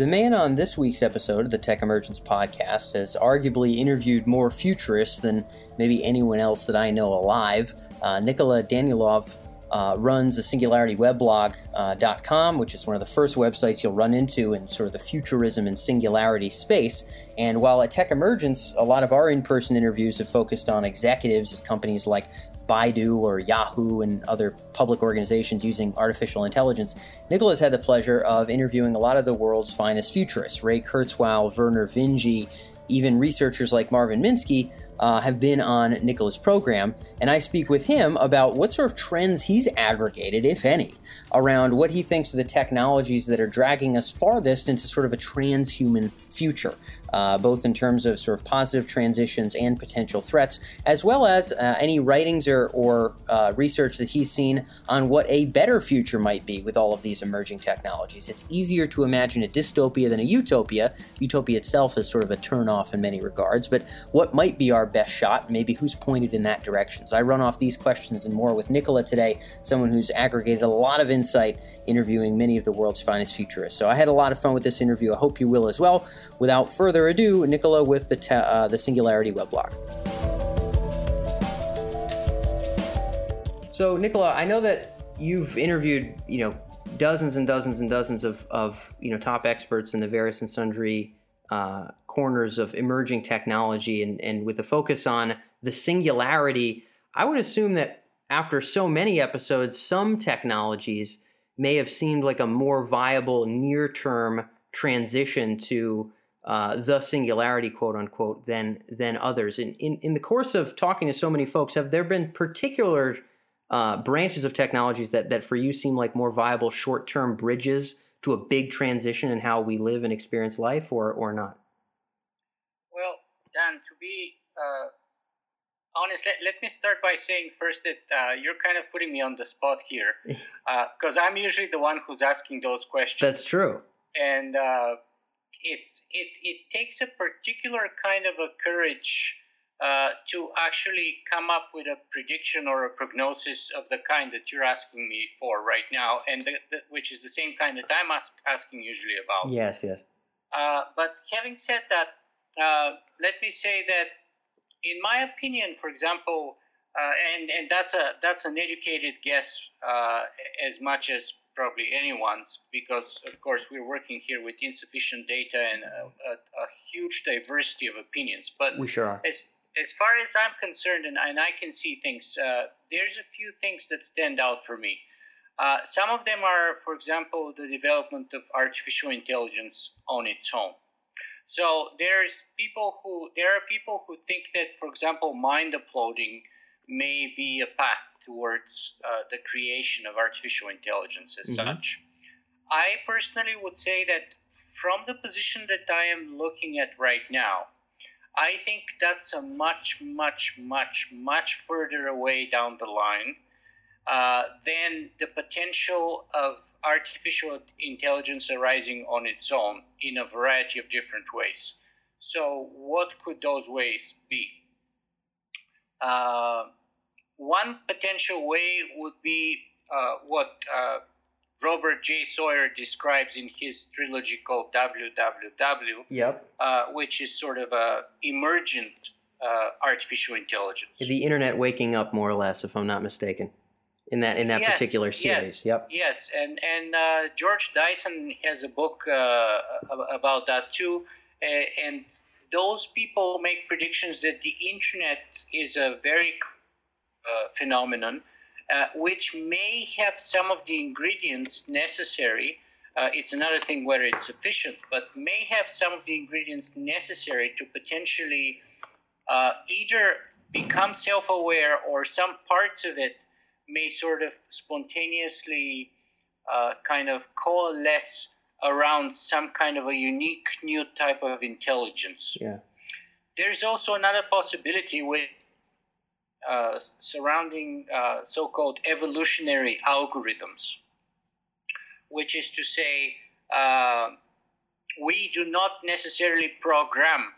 The man on this week's episode of the Tech Emergence podcast has arguably interviewed more futurists than maybe anyone else that I know alive. Uh, Nikola Danaylov uh, runs a singularityweblog.com, uh, which is one of the first websites you'll run into in sort of the futurism and singularity space. And while at Tech Emergence, a lot of our in person interviews have focused on executives at companies like Baidu or Yahoo and other public organizations using artificial intelligence, Nikola's had the pleasure of interviewing a lot of the world's finest futurists. Ray Kurzweil, Vernor Vinge, even researchers like Marvin Minsky uh, have been on Nikola's program, and I speak with him about what sort of trends he's aggregated, if any, around what he thinks are the technologies that are dragging us farthest into sort of a transhuman future uh, both in terms of sort of positive transitions and potential threats, as well as uh, any writings or, or uh, research that he's seen on what a better future might be with all of these emerging technologies. It's easier to imagine a dystopia than a utopia. Utopia itself is sort of a turnoff in many regards, but what might be our best shot? Maybe who's pointed in that direction? So I run off these questions and more with Nikola today, someone who's aggregated a lot of insight interviewing many of the world's finest futurists. So I had a lot of fun with this interview. I hope you will as well. Without further further ado, Nikola with the, te- uh, the Singularity weblog. So, Nikola, I know that you've interviewed, you know, dozens and dozens and dozens of, of you know, top experts in the various and sundry uh, corners of emerging technology, and, and with a focus on the singularity. I would assume that after so many episodes, some technologies may have seemed like a more viable near-term transition to uh, the singularity, quote unquote, than than others. In, in in the course of talking to so many folks, have there been particular uh, branches of technologies that that for you seem like more viable short term bridges to a big transition in how we live and experience life, or or not? Well, Dan, to be uh, honest, let, let me start by saying first that uh, you're kind of putting me on the spot here, because uh, I'm usually the one who's asking those questions. That's true. And uh, it's it it takes a particular kind of a courage uh, to actually come up with a prediction or a prognosis of the kind that you're asking me for right now, and the, the, which is the same kind that I'm ask, asking usually about. Yes, yes. Uh, but having said that, uh, let me say that, in my opinion, for example, uh, and and that's a that's an educated guess uh, as much as probably anyone's because of course we're working here with insufficient data and a, a, a huge diversity of opinions but we sure are. as as far as i'm concerned and, and i can see things uh, there's a few things that stand out for me uh, some of them are for example the development of artificial intelligence on its own so there's people who there are people who think that for example mind uploading may be a path towards uh, the creation of artificial intelligence as mm-hmm. such. I personally would say that from the position that I am looking at right now, I think that's a much, much, much, much further away down the line uh, than the potential of artificial intelligence arising on its own in a variety of different ways. So, what could those ways be? Uh, one potential way would be uh, what uh, Robert J. Sawyer describes in his trilogy called WWW, yep. Uh, which is sort of a emergent uh, artificial intelligence. The internet waking up, more or less, if I'm not mistaken, in that in that yes, particular series. Yes, yep. Yes, and and uh, George Dyson has a book uh, about that too, and those people make predictions that the internet is a very phenomenon, uh, which may have some of the ingredients necessary. Uh, it's another thing whether it's sufficient, but may have some of the ingredients necessary to potentially either become self aware or some parts of it may sort of spontaneously uh, kind of coalesce around some kind of a unique new type of intelligence. Yeah. There's also another possibility with uh, surrounding uh, so called evolutionary algorithms, which is to say, uh, we do not necessarily program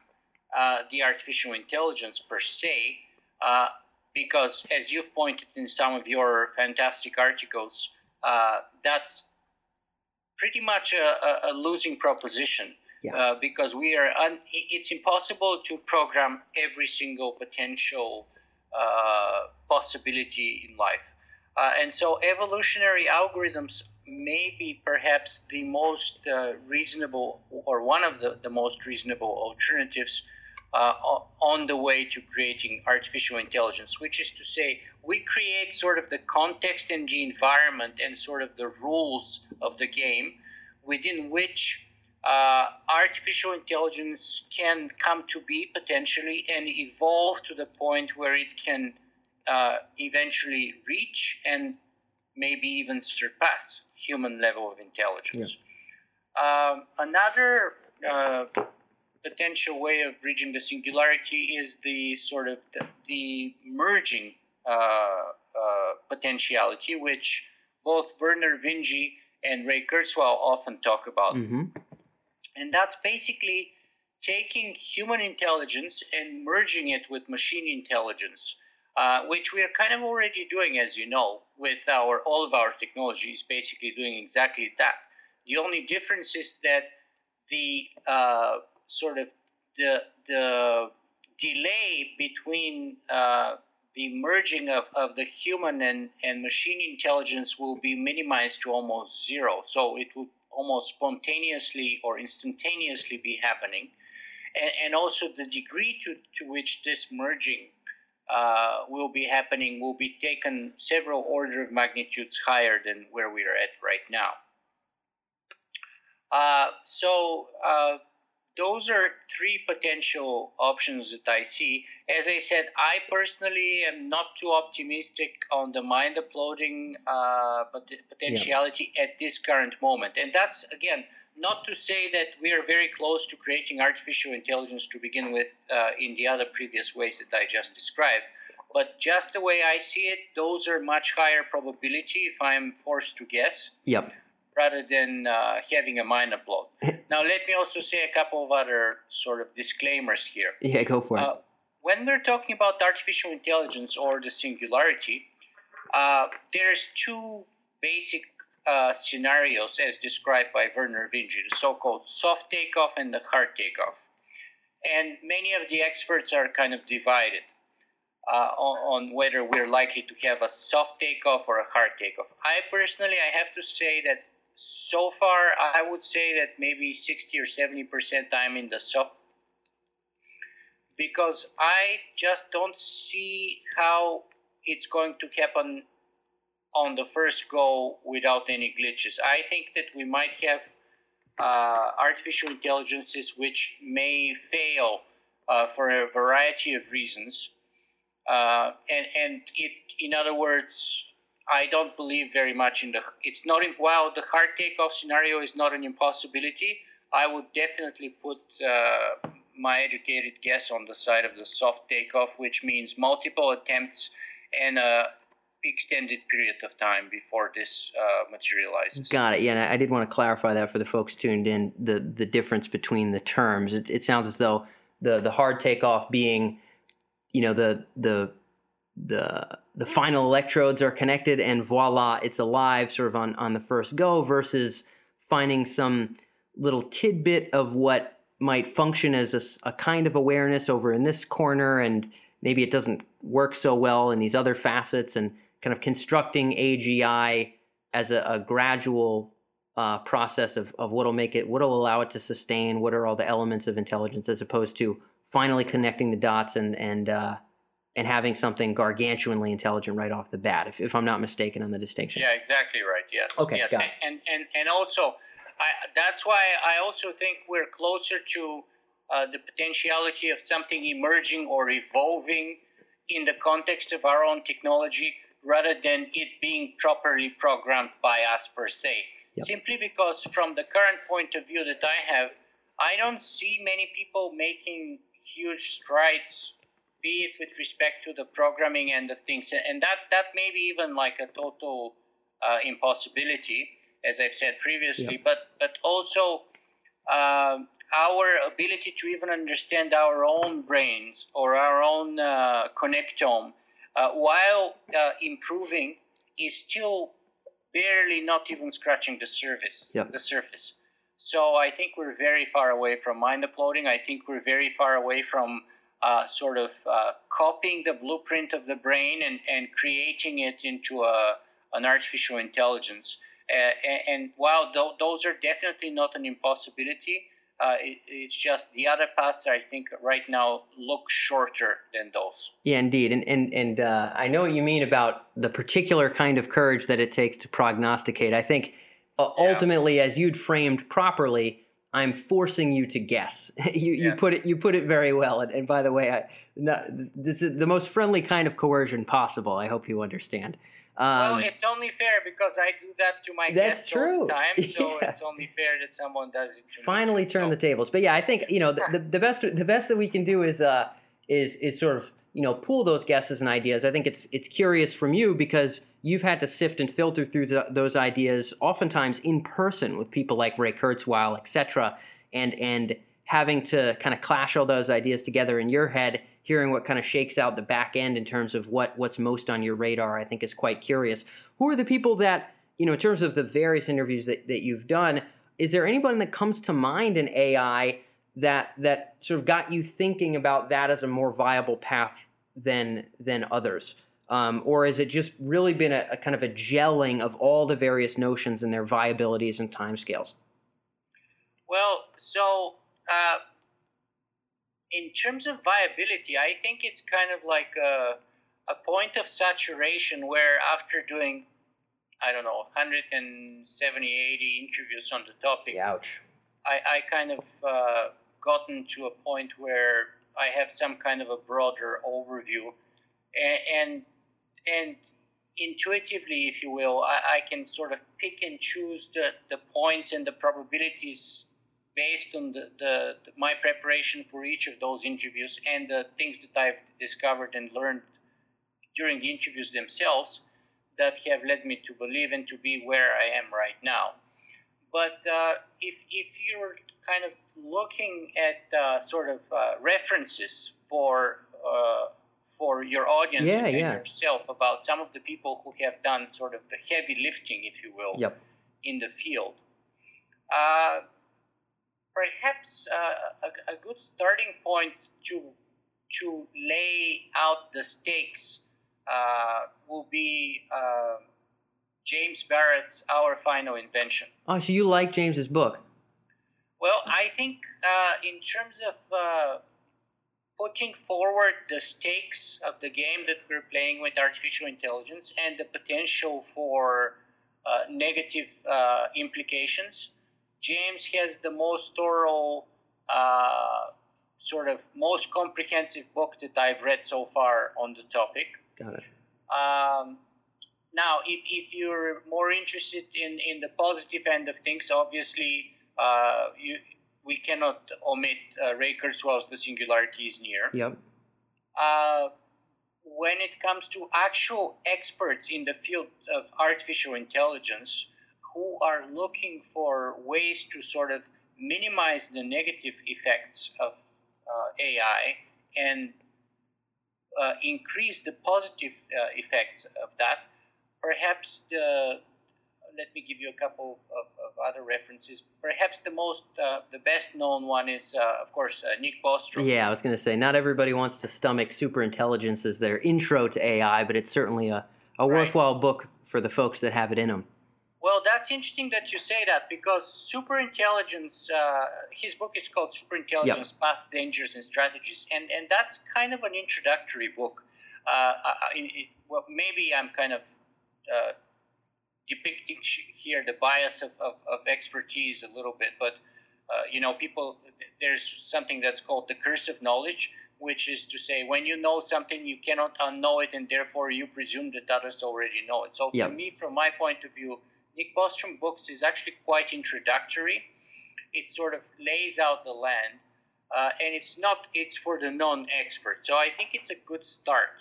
uh, the artificial intelligence per se, uh, because as you've pointed in some of your fantastic articles, that's pretty much a, a, losing proposition. Yeah. Uh, because we are, un- it's impossible to program every single potential possibility in life. Uh, and so evolutionary algorithms may be perhaps the most uh, reasonable or one of the, the most reasonable alternatives uh, on the way to creating artificial intelligence, which is to say, we create sort of the context and the environment and sort of the rules of the game within which uh, artificial intelligence can come to be potentially and evolve to the point where it can uh, eventually reach and maybe even surpass human level of intelligence. Yeah. Um, another uh, potential way of bridging the singularity is the sort of the, the merging uh, uh, potentiality, which both Vernor Vinge and Ray Kurzweil often talk about. Mm-hmm. And that's basically taking human intelligence and merging it with machine intelligence, uh, which we are kind of already doing, as you know, with our all of our technologies, basically doing exactly that. The only difference is that the uh, sort of the the delay between uh, the merging of, of the human and, and machine intelligence will be minimized to almost zero. So it will almost spontaneously or instantaneously be happening. And, and also the degree to, to which this merging uh, will be happening will be taken several order of magnitudes higher than where we are at right now. Uh, so uh, those are three potential options that I see. As I said, I personally am not too optimistic on the mind uploading uh, potentiality yeah. at this current moment. And that's, again, not to say that we are very close to creating artificial intelligence to begin with uh, in the other previous ways that I just described. But just the way I see it, those are much higher probability if I'm forced to guess. Yep rather than uh, having a mind upload. now, let me also say a couple of other sort of disclaimers here. Yeah, go for it. Uh, when we're talking about artificial intelligence or the singularity, uh, there's two basic uh, scenarios as described by Vernor Vinge, the so-called soft takeoff and the hard takeoff. And many of the experts are kind of divided. Uh, on, on, whether we're likely to have a soft takeoff or a hard takeoff. I personally, I have to say that so far, I would say that maybe 60 or 70 percent I'm in the soft because I just don't see how it's going to happen on the first go without any glitches. I think that we might have uh, artificial intelligences which may fail uh, for a variety of reasons. Uh, and, and it, in other words, I don't believe very much in the. It's not while the hard takeoff scenario is not an impossibility. I would definitely put uh, my educated guess on the side of the soft takeoff, which means multiple attempts and a extended period of time before this uh, materializes. Got it. Yeah, and I did want to clarify that for the folks tuned in the the difference between the terms. It, it sounds as though the the hard takeoff being, you know, the the the the final electrodes are connected and voila it's alive sort of on on the first go versus finding some little tidbit of what might function as a, a kind of awareness over in this corner and maybe it doesn't work so well in these other facets and kind of constructing AGI as a, a gradual uh, process of, of what'll make it, what'll allow it to sustain, what are all the elements of intelligence, as opposed to finally connecting the dots and and uh, and having something gargantuanly intelligent right off the bat, if, if I'm not mistaken on the distinction. Yeah, exactly right. Yes. Okay. Yes. Got and, and and also, I, that's why I also think we're closer to uh, the potentiality of something emerging or evolving in the context of our own technology, rather than it being properly programmed by us per se. Yep. Simply because, from the current point of view that I have, I don't see many people making huge strides be it with respect to the programming end of things, and that that may be even like a total uh, impossibility, as I've said previously. Yeah. But but also uh, our ability to even understand our own brains or our own uh, connectome, uh, while uh, improving, is still barely not even scratching the surface. Yep. The surface. So I think we're very far away from mind uploading. I think we're very far away from uh, sort of uh, copying the blueprint of the brain and, and creating it into a, an artificial intelligence. Uh, and, and, while th- those are definitely not an impossibility, uh, it, it's just the other paths I think right now look shorter than those. Yeah, indeed, and and and uh, I know what you mean about the particular kind of courage that it takes to prognosticate. I think uh, yeah. ultimately, as you'd framed properly, I'm forcing you to guess. you you put it you put it very well. And, and by the way, I, not, this is the most friendly kind of coercion possible. I hope you understand. Um, well, it's only fair because I do that to my guests true. all the time. So yeah. it's only fair that someone does it. To Finally, turn the tables. But yeah, I think you know the, the, the, best the best that we can do is uh is is sort of you know pool those guesses and ideas. I think it's it's curious from you because you've had to sift and filter through the, those ideas oftentimes in person with people like Ray Kurzweil, etc. And and having to kind of clash all those ideas together in your head hearing what kind of shakes out the back end in terms of what what's most on your radar, I think is quite curious. Who are the people that, you know, in terms of the various interviews that, that you've done, is there anyone that comes to mind in AI that that sort of got you thinking about that as a more viable path than than others? Um, or has it just really been a, a, kind of a gelling of all the various notions and their viabilities and timescales? Well, so uh, in terms of viability, I think it's kind of like a, a point of saturation where after doing, I don't know, 170, 80 interviews on the topic, Ouch. I, I kind of uh, gotten to a point where I have some kind of a broader overview. And, and, intuitively, if you will, I, I can sort of pick and choose the, the points and the probabilities based on the, the, the, my preparation for each of those interviews and the things that I've discovered and learned during the interviews themselves that have led me to believe and to be where I am right now. But uh, if, if you're kind of looking at uh, sort of uh, references for uh, for your audience yeah, and, yeah. yourself about some of the people who have done sort of the heavy lifting, if you will, yep. in the field. Uh, perhaps uh, a, a, good starting point to to lay out the stakes uh, will be uh, James Barrat's "Our Final Invention." Oh, so you like James's book? Well, I think uh, in terms of uh, putting forward the stakes of the game that we're playing with artificial intelligence and the potential for uh, negative implications James has the most thorough, uh, sort of most comprehensive book that I've read so far on the topic. Got it. Um, now, if, if you're more interested in, in the positive end of things, obviously, uh, you, we cannot omit uh, Ray Kurzweil's The Singularity is Near. Yep. Uh, when it comes to actual experts in the field of artificial intelligence, who are looking for ways to sort of minimize the negative effects of uh, AI and uh, increase the positive uh, effects of that. Perhaps the let me give you a couple of, of other references. Perhaps the most, uh, the best known one is, uh, of course, uh, Nick Bostrom. Yeah, I was going to say, not everybody wants to stomach super intelligence as their intro to AI, but it's certainly a, a worthwhile right. book for the folks that have it in them. Well, that's interesting that you say that because superintelligence, uh, his book is called Superintelligence yep. Paths Dangers and Strategies, and, and that's kind of an introductory book. Uh, it, well, maybe I'm kind of uh, depicting here the bias of, of, of, expertise a little bit, but uh, you know, people, there's something that's called the curse of knowledge, which is to say, when you know something, you cannot unknow it, and therefore you presume that others already know it. So, yep. to me, from my point of view, Nick Bostrom books is actually quite introductory. It sort of lays out the land, uh, and it's not it's for the non-expert. So I think it's a good start.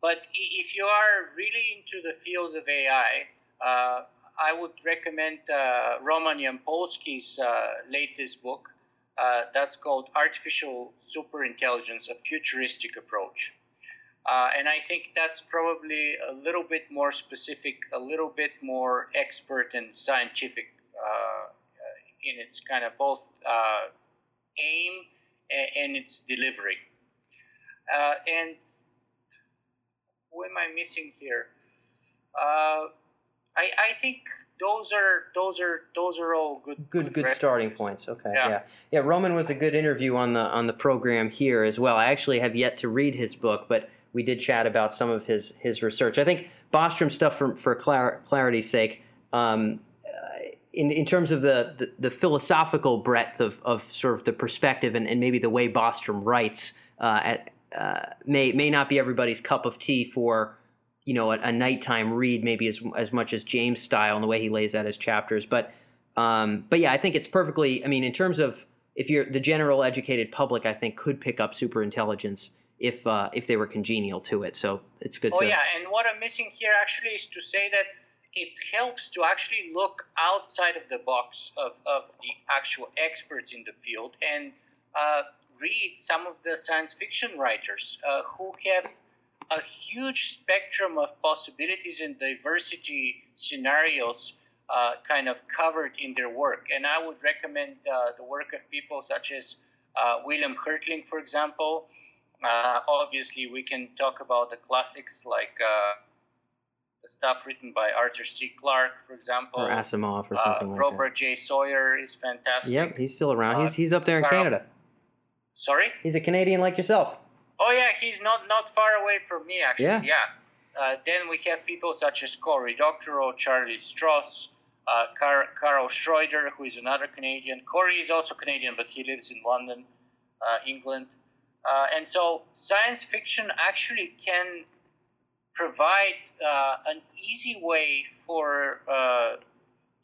But if you are really into the field of AI, I would recommend uh, Roman Yampolskiy's uh, latest book. Uh, that's called Artificial Superintelligence: A Futuristic Approach. Uh, and I think that's probably a little bit more specific, a little bit more expert and scientific uh, in its kind of both uh, aim and, and, its delivery. Uh, and what am I missing here? I, I think those are those are those are all good good good, good starting points okay yeah. yeah. yeah roman was a good interview on the on the program here as well i actually have yet to read his book but we did chat about some of his his research i think bostrom stuff for for clar- clarity's sake um, uh, in, in terms of the, the, the, philosophical breadth of, of sort of the perspective and, and maybe the way Bostrom writes uh, at, uh, may may not be everybody's cup of tea for you know, a, a, nighttime read, maybe as as much as James' style and the way he lays out his chapters. But um, but yeah, I think it's perfectly. I mean, in terms of if you're the general educated public, I think could pick up super intelligence if uh, if they were congenial to it. So it's good. Oh to, yeah, and what I'm missing here actually is to say that it helps to actually look outside of the box of, of the actual experts in the field and uh, read some of the science fiction writers uh, who have a huge spectrum of possibilities and diversity scenarios uh, kind of covered in their work. And I would recommend uh, the work of people such as uh, William Hertling, for example. Uh, obviously, we can talk about the classics like uh, the stuff written by Arthur C. Clarke, for example, or Asimov, or something like that. Robert that. J. Sawyer is fantastic. Yep, he's still around. he's he's up there in Carl, Canada. Sorry. He's a Canadian like yourself. Oh yeah, he's not not far away from me actually. Yeah. yeah. Uh, then we have people such as Cory Doctorow, Charlie Stross, uh, Car- Karl Schroeder, who is another Canadian. Cory is also Canadian, but he lives in London, uh, England. Uh, and so science fiction actually can provide uh, an easy way for uh,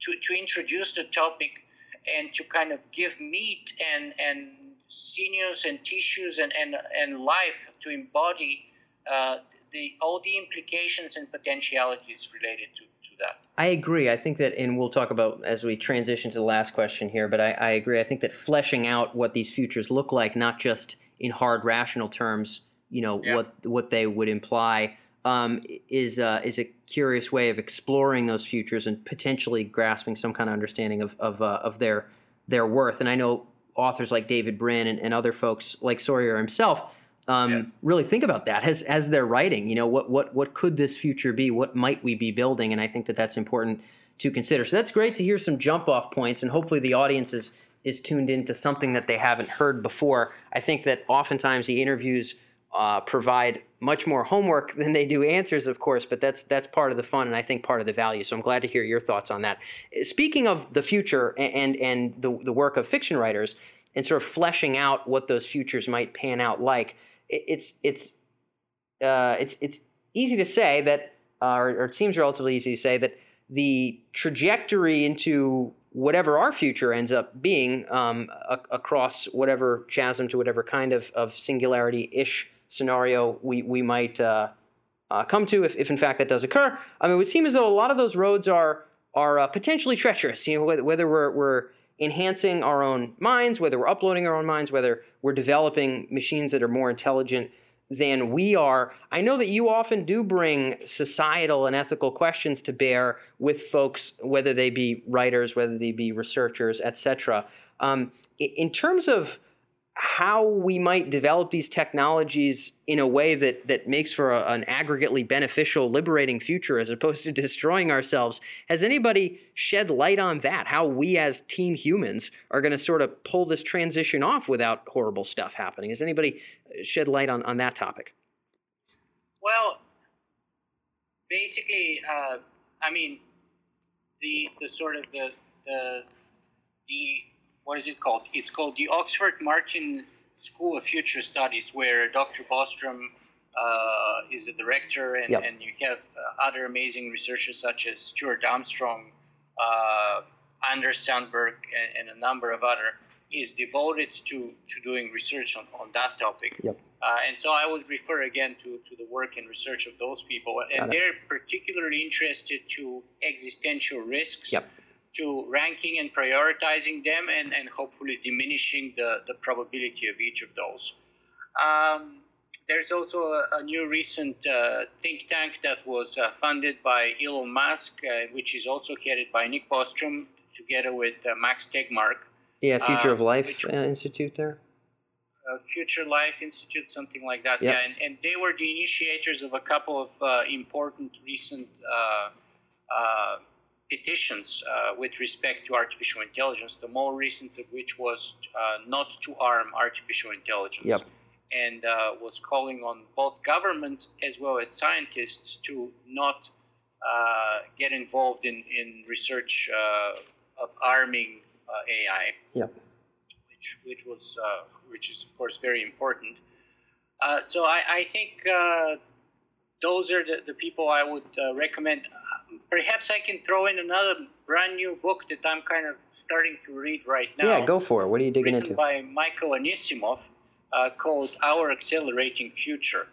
to, to introduce the topic and to kind of give meat and, and sinews and tissues and, and, and life to embody uh, the, all the implications and potentialities related to, to that. I agree. I think that, and we'll talk about as we transition to the last question here, but I, I agree. I think that fleshing out what these futures look like, not just in hard rational terms, you know, yeah. what, what they would imply. Um, is uh, is a curious way of exploring those futures and potentially grasping some kind of understanding of of, uh, of their their worth. And I know authors like David Brin and, and other folks like Sawyer himself um, yes. really think about that as as they're writing. You know, what what what could this future be? What might we be building? And I think that that's important to consider. So that's great to hear some jump off points, and hopefully the audience is is tuned into something that they haven't heard before. I think that oftentimes the interviews uh, provide much more homework than they do answers, of course, but that's that's part of the fun and I think part of the value. So I'm glad to hear your thoughts on that. Speaking of the future and and the the work of fiction writers and sort of fleshing out what those futures might pan out like, it's it's uh, it's it's easy to say that, uh, or, or it seems relatively easy to say that the trajectory into whatever our future ends up being um, a- across whatever chasm to whatever kind of, of singularity ish scenario we, we might uh, uh, come to if, if in fact that does occur. I mean, it would seem as though a lot of those roads are are uh, potentially treacherous. You know, whether, whether we're, we're enhancing our own minds, whether we're uploading our own minds, whether we're developing machines that are more intelligent than we are. I know that you often do bring societal and ethical questions to bear with folks, whether they be writers, whether they be researchers, etc. Um, in terms of how we might develop these technologies in a way that that makes for a, an aggregately beneficial, liberating future as opposed to destroying ourselves. Has anybody shed light on that? How we as team humans are going to sort of pull this transition off without horrible stuff happening? Has anybody shed light on, on that topic? Well, basically, uh, I mean, the the sort of the the the what is it called? It's called the Oxford Martin School of Future Studies, where Dr. Bostrom uh, is the director, and, yep. and you have uh, other amazing researchers such as Stuart Armstrong, uh, Anders Sandberg, and, and, a number of other is devoted to, to doing research on, on that topic. Yep. Uh, and so I would refer again to, to the work and research of those people. And they're particularly interested to existential risks. Yep to ranking and prioritizing them and, and hopefully diminishing the, the probability of each of those. Um, there's also a, a new recent uh, think tank that was uh, funded by Elon Musk, uh, which is also headed by Nick Bostrom, together with uh, Max Tegmark. Yeah, Future of Uh, Life which- uh, Institute there. uh, Future Life Institute, something like that. Yep. Yeah, and, and they were the initiators of a couple of uh, important recent uh, uh, petitions uh, with respect to artificial intelligence. The more recent of which was uh, not to arm artificial intelligence. Yep. And uh, was calling on both governments as well as scientists to not uh, get involved in, in research uh, of arming uh, AI Yep. which which was uh, which is of course very important. Uh, so I, I think uh, those are the, the people I would uh, recommend. Perhaps I can throw in another brand new book that I'm kind of starting to read right now. Yeah, go for it. What are you digging written into? by Michael Anissimov, uh, called "Our Accelerating Future: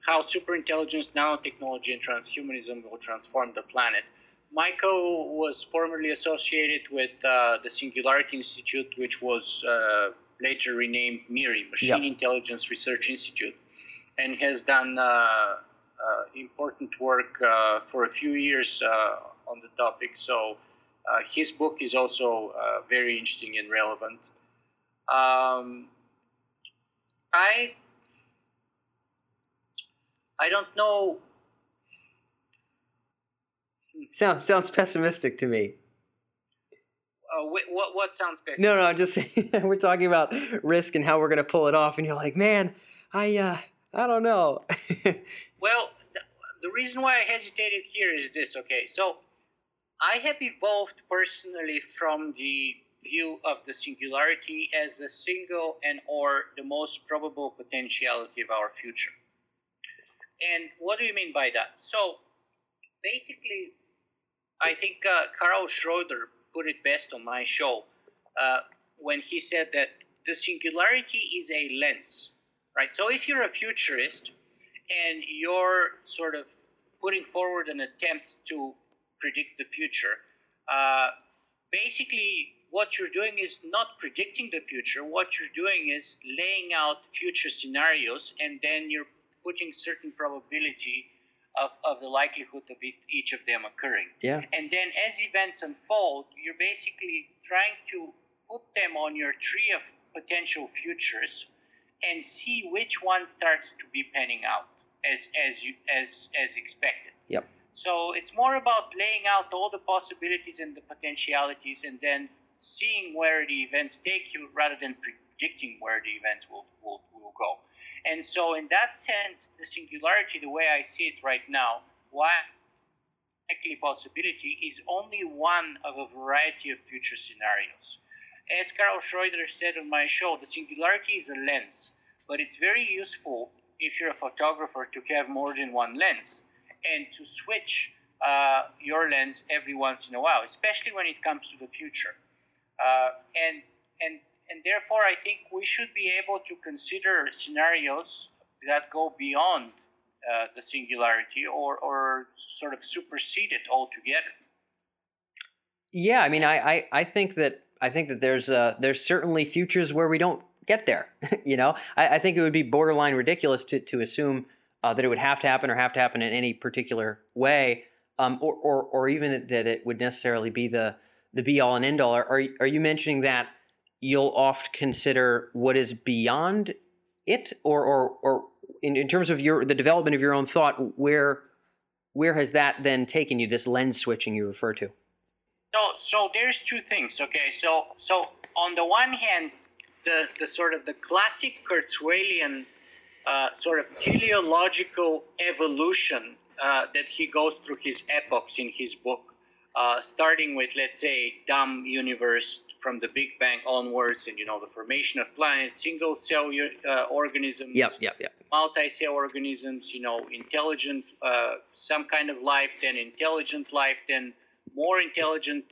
How Superintelligence, Nanotechnology, and Transhumanism Will Transform the Planet." Michael was formerly associated with uh, the Singularity Institute, which was uh, later renamed MIRI, Machine Yeah. Intelligence Research Institute, and has done uh, important work uh, for a few years uh, on the topic. So uh, his book is also uh, very interesting and relevant. Um, I I don't know. Sounds sounds pessimistic to me. Uh, what what sounds best? No, no, I'm just saying we're talking about risk and how we're gonna pull it off, and you're like, man, I uh, I don't know. Well, the, reason why I hesitated here is this. Okay, so I have evolved personally from the view of the singularity as a single and or the most probable potentiality of our future. And what do you mean by that? So basically, I think uh, Karl Schroeder put it best on my show uh, when he said that the singularity is a lens, right? So if you're a futurist and you're sort of putting forward an attempt to predict the future, uh, basically what you're doing is not predicting the future. What you're doing is laying out future scenarios, and then you're putting certain probability of, of the likelihood of it, each of them occurring. yeah, And then as events unfold, you're basically trying to put them on your tree of potential futures and see which one starts to be panning out as as you as as expected. Yep. So it's more about laying out all the possibilities and the potentialities and then seeing where the events take you rather than predicting where the events will, will, will go. And so in that sense, the singularity, the way I see it right now, why likely possibility is only one of a variety of future scenarios. As Karl Schroeder said on my show, the singularity is a lens, but it's very useful if you're a photographer to have more than one lens and to switch uh, your lens every once in a while, especially when it comes to the future. Uh, and and and therefore, I think we should be able to consider scenarios that go beyond uh, the singularity or, or sort of supersede it altogether. yeah. I mean, I, I, I think that I think that there's uh, there's certainly futures where we don't get there. you know, I, I think it would be borderline ridiculous to to assume uh, that it would have to happen or have to happen in any particular way, um, or, or or even that it would necessarily be the the be all and end all. Are are you- mentioning that you'll oft consider what is beyond it, or or or in, in terms of your the development of your own thought, where where has that then taken you? This lens switching you refer to. So, so there's two things. Okay, so so on the one hand, the the sort of the classic Kurzweilian uh, sort of teleological evolution uh, that he goes through his epochs in his book, uh, starting with let's say dumb universe from the Big Bang onwards, and you know the formation of planets, single cell uh, organisms, Yep, yep, yep. multi-cell organisms, you know, intelligent, uh, some kind of life, then intelligent life, then more intelligent,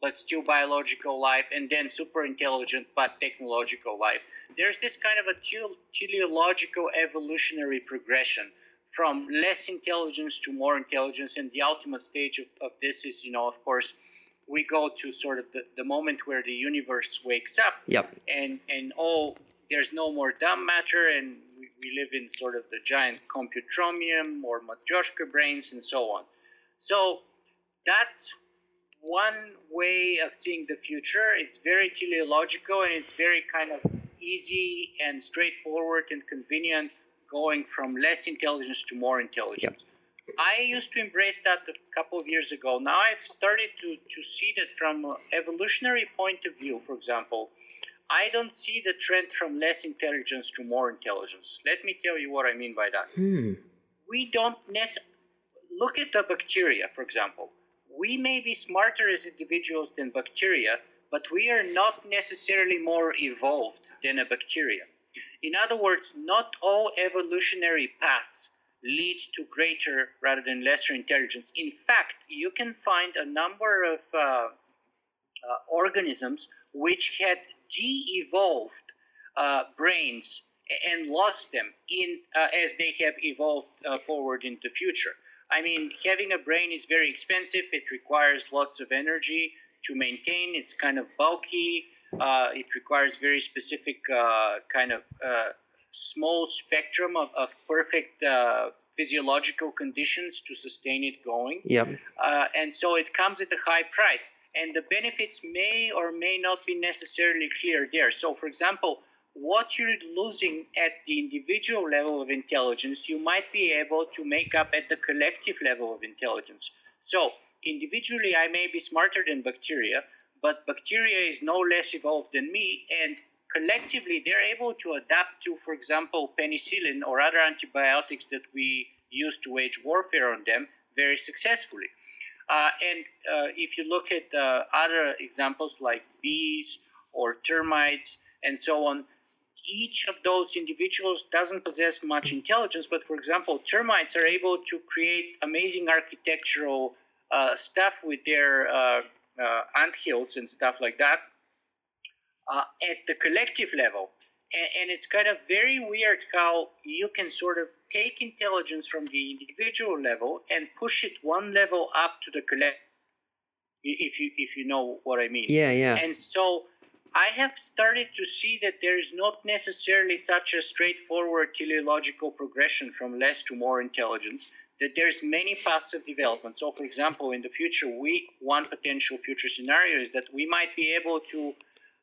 but still biological life, and then super intelligent but technological life. There's this kind of a teleological evolutionary progression from less intelligence to more intelligence, and the ultimate stage of, of this is, you know, of course, we go to sort of the, the moment where the universe wakes up Yep. and and oh there's no more dumb matter and we, we live in sort of the giant computronium or matryoshka brains and so on. So that's one way of seeing the future. It's very teleological and it's very kind of easy and straightforward and convenient going from less intelligence to more intelligence. Yep. I used to embrace that a couple of years ago. Now I've started to, to see that from an evolutionary point of view, for example, I don't see the trend from less intelligence to more intelligence. Let me tell you what I mean by that. Hmm. We don't necessarily look at the bacteria, for example. We may be smarter as individuals than bacteria, but we are not necessarily more evolved than a bacteria. In other words, not all evolutionary paths lead to greater rather than lesser intelligence. In fact, you can find a number of uh, uh, organisms which had de-evolved uh, brains and lost them in uh, as they have evolved uh, forward into the future. I mean, having a brain is very expensive. It requires lots of energy to maintain. It's kind of bulky. Uh, it requires very specific uh, kind of uh, small spectrum of, of perfect physiological conditions to sustain it going. Yep. and so it comes at a high price and the benefits may or may not be necessarily clear there. So, for example, what you're losing at the individual level of intelligence, you might be able to make up at the collective level of intelligence. So, individually, I may be smarter than bacteria, but bacteria is no less evolved than me, and collectively, they're able to adapt to, for example, penicillin or other antibiotics that we use to wage warfare on them very successfully. Uh, and uh, if you look at uh, other examples like bees or termites and so on, each of those individuals doesn't possess much intelligence, but for example, termites are able to create amazing architectural uh, stuff with their uh, uh, ant hills and stuff like that at the collective level. And, and it's kind of very weird how you can sort of take intelligence from the individual level and push it one level up to the collective if you if you know what I mean. Yeah, yeah. And so I have started to see that there is not necessarily such a straightforward teleological progression from less to more intelligence. That there's many paths of development. So, for example, in the future, we one potential future scenario is that we might be able to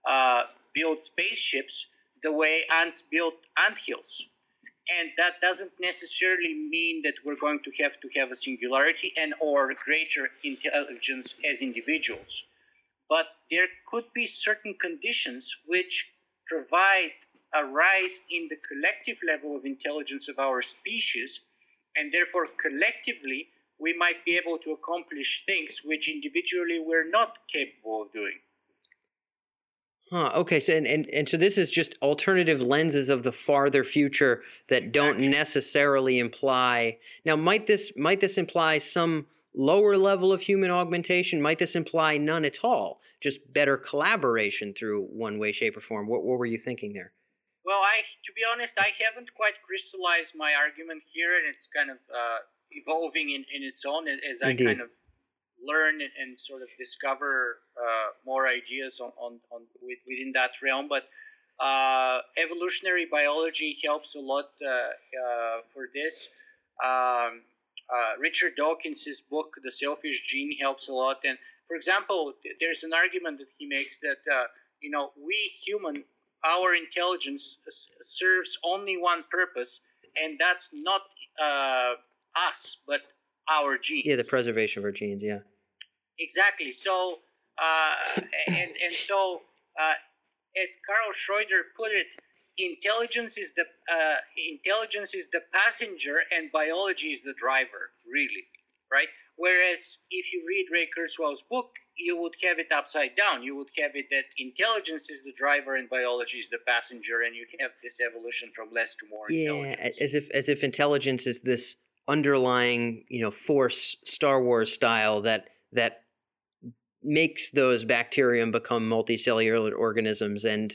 uh, build spaceships the way ants build ant hills and that doesn't necessarily mean that we're going to have to have a singularity and or greater intelligence as individuals but there could be certain conditions which provide a rise in the collective level of intelligence of our species and therefore collectively we might be able to accomplish things which individually we're not capable of doing Huh. Okay. So and, and and so this is just alternative lenses of the farther future that exactly. don't necessarily imply. Now, might this might this imply some lower level of human augmentation? Might this imply none at all? Just better collaboration through one way, shape, or form. What what were you thinking there? Well, I to be honest, I haven't quite crystallized my argument here, and it's kind of uh, evolving in, in its own as I kind of learn and, sort of discover uh, more ideas on, on, on within that realm. But uh, evolutionary biology helps a lot uh, uh for this. Um, uh, Richard Dawkins' book, The Selfish Gene, helps a lot. And for example, there's an argument that he makes that uh, you know we human, our intelligence serves only one purpose, and that's not us, but our genes. Yeah, the preservation of our genes. Yeah. Exactly. So, uh, and and so, uh, as Karl Schroeder put it, intelligence is the uh, intelligence is the passenger, and biology is the driver. Really, right? Whereas if you read Ray Kurzweil's book, you would have it upside down. You would have it that intelligence is the driver and biology is the passenger, and you have this evolution from less to more yeah, as if as if intelligence is this underlying, you know, force Star Wars style that that makes those bacterium become multicellular organisms and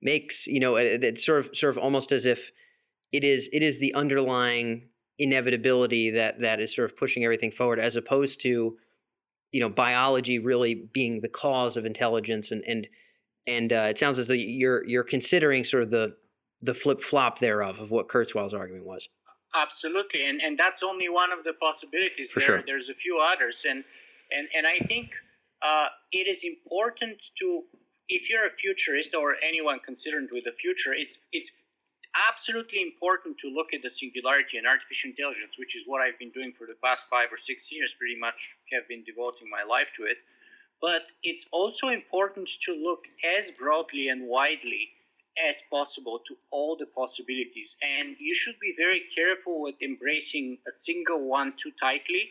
makes you know it's sort of sort of almost as if it is it is the underlying inevitability that that is sort of pushing everything forward as opposed to you know biology really being the cause of intelligence and and and uh, it sounds as though you're you're considering sort of the the flip flop thereof of what Kurzweil's argument was. Absolutely, and and that's only one of the possibilities. For there, sure. There's a few others, and and and I think uh, it is important to, if you're a futurist or anyone concerned with the future, it's it's absolutely important to look at the singularity and artificial intelligence, which is what I've been doing for the past five or six years. Pretty much have been devoting my life to it. But it's also important to look as broadly and widely as possible to all the possibilities. And you should be very careful with embracing a single one too tightly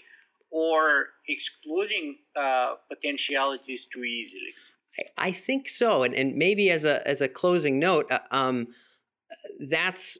or excluding uh, potentialities too easily. I think so, and and maybe as a as a closing note, uh, um, that's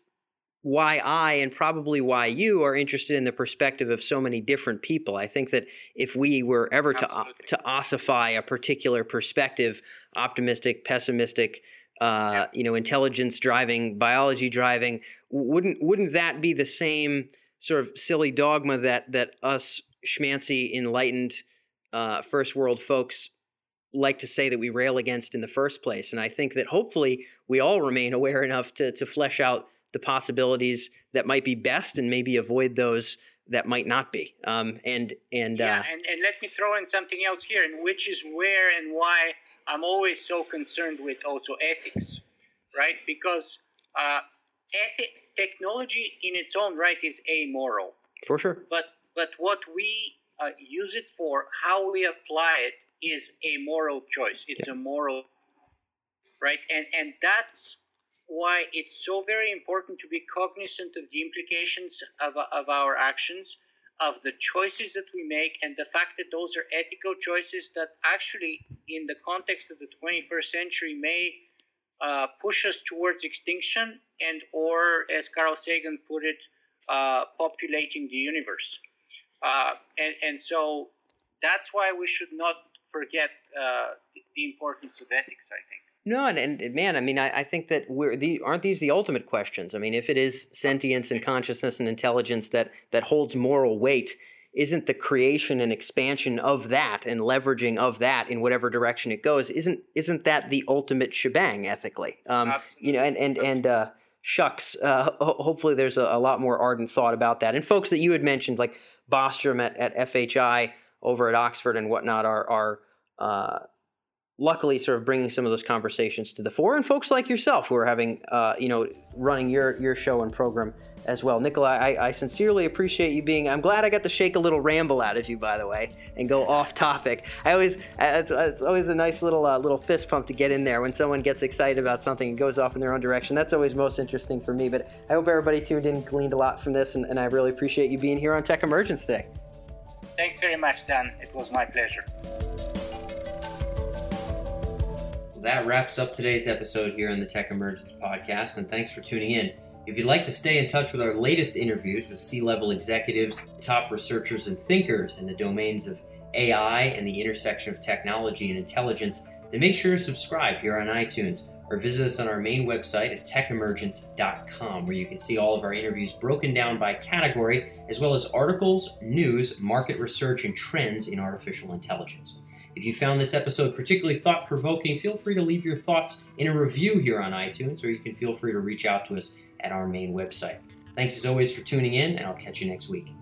why I and probably why you are interested in the perspective of so many different people. I think that if we were ever to uh, to ossify a particular perspective, optimistic, pessimistic, uh, yeah. you know, intelligence driving, biology driving, wouldn't wouldn't that be the same sort of silly dogma that that us schmancy enlightened uh, first world folks like to say that we rail against in the first place? And I think that hopefully we all remain aware enough to to flesh out the possibilities that might be best and maybe avoid those that might not be. Um, and and yeah, uh, and, and let me throw in something else here, and which is where and why I'm always so concerned with also ethics, right? Because uh, ethic, technology in its own right is amoral. For sure. But but what we uh, use it for, how we apply it, is a moral choice. It's yeah. a moral, right? And and that's why it's so very important to be cognizant of the implications of, of our actions of the choices that we make and the fact that those are ethical choices that actually in the context of the 21st century may uh, push us towards extinction and or as carl sagan put it uh, populating the universe uh, and, and so that's why we should not forget uh, the importance of ethics i think no, and, and man, I mean, I, I think that we're the aren't these the ultimate questions? I mean, if it is sentience and consciousness and intelligence that that holds moral weight, isn't the creation and expansion of that and leveraging of that in whatever direction it goes isn't isn't that the ultimate shebang ethically? Um, you know, and and and uh, shucks, uh, ho- hopefully there's a, a, lot more ardent thought about that. And folks that you had mentioned, like Bostrom at, at FHI over at Oxford and whatnot, are are uh, luckily sort of bringing some of those conversations to the fore. And folks like yourself who are having uh, you know running your your show and program as well. Nikolai I, I, sincerely appreciate you being i'm glad i got to shake a little ramble out of you by the way and go off topic. I always it's, it's always a nice little uh, little fist pump to get in there when someone gets excited about something and goes off in their own direction. That's always most interesting for me but i hope everybody tuned in gleaned a lot from this and, and i really appreciate you being here on tech emergence today thanks very much dan. It was my pleasure. That wraps up today's episode here on the Tech Emergence Podcast, and thanks for tuning in. If you'd like to stay in touch with our latest interviews with C level executives, top researchers, and thinkers in the domains of AI and the intersection of technology and intelligence, then make sure to subscribe here on iTunes or visit us on our main website at techemergence.com, where you can see all of our interviews broken down by category, as well as articles, news, market research, and trends in artificial intelligence. If you found this episode particularly thought provoking, feel free to leave your thoughts in a review here on iTunes, or you can feel free to reach out to us at our main website. Thanks as always for tuning in, and I'll catch you next week.